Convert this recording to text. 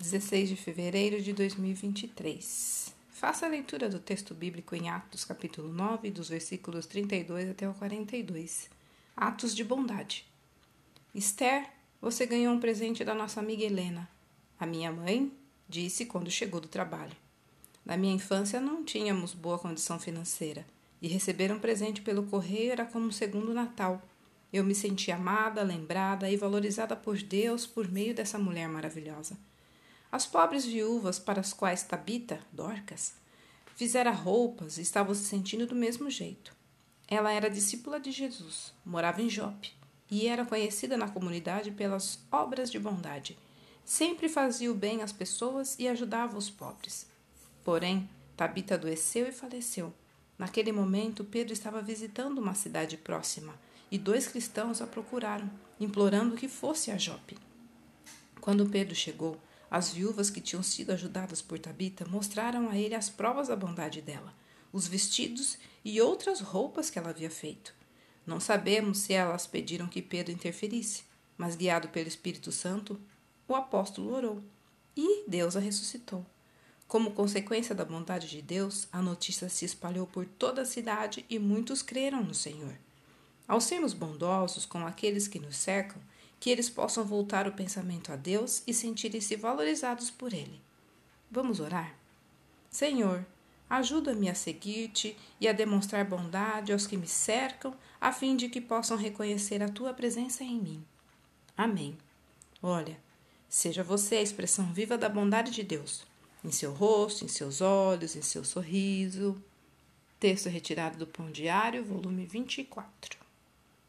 16 de fevereiro de 2023. Faça a leitura do texto bíblico em Atos, capítulo 9, dos versículos 32 até o 42. Atos de bondade. Esther, você ganhou um presente da nossa amiga Helena. A minha mãe disse quando chegou do trabalho. Na minha infância não tínhamos boa condição financeira e receber um presente pelo correio era como um segundo Natal. Eu me senti amada, lembrada e valorizada por Deus por meio dessa mulher maravilhosa. As pobres viúvas para as quais Tabita, Dorcas, fizera roupas estavam se sentindo do mesmo jeito. Ela era discípula de Jesus, morava em Jope e era conhecida na comunidade pelas obras de bondade. Sempre fazia o bem às pessoas e ajudava os pobres. Porém, Tabita adoeceu e faleceu. Naquele momento, Pedro estava visitando uma cidade próxima e dois cristãos a procuraram, implorando que fosse a Jope. Quando Pedro chegou, as viúvas que tinham sido ajudadas por Tabita mostraram a ele as provas da bondade dela, os vestidos e outras roupas que ela havia feito. Não sabemos se elas pediram que Pedro interferisse, mas guiado pelo Espírito Santo, o apóstolo orou e Deus a ressuscitou. Como consequência da bondade de Deus, a notícia se espalhou por toda a cidade e muitos creram no Senhor. Ao sermos bondosos com aqueles que nos cercam, que eles possam voltar o pensamento a Deus e sentirem-se valorizados por Ele. Vamos orar? Senhor, ajuda-me a seguir-te e a demonstrar bondade aos que me cercam, a fim de que possam reconhecer a tua presença em mim. Amém. Olha, seja você a expressão viva da bondade de Deus, em seu rosto, em seus olhos, em seu sorriso. Texto retirado do Pão Diário, volume 24.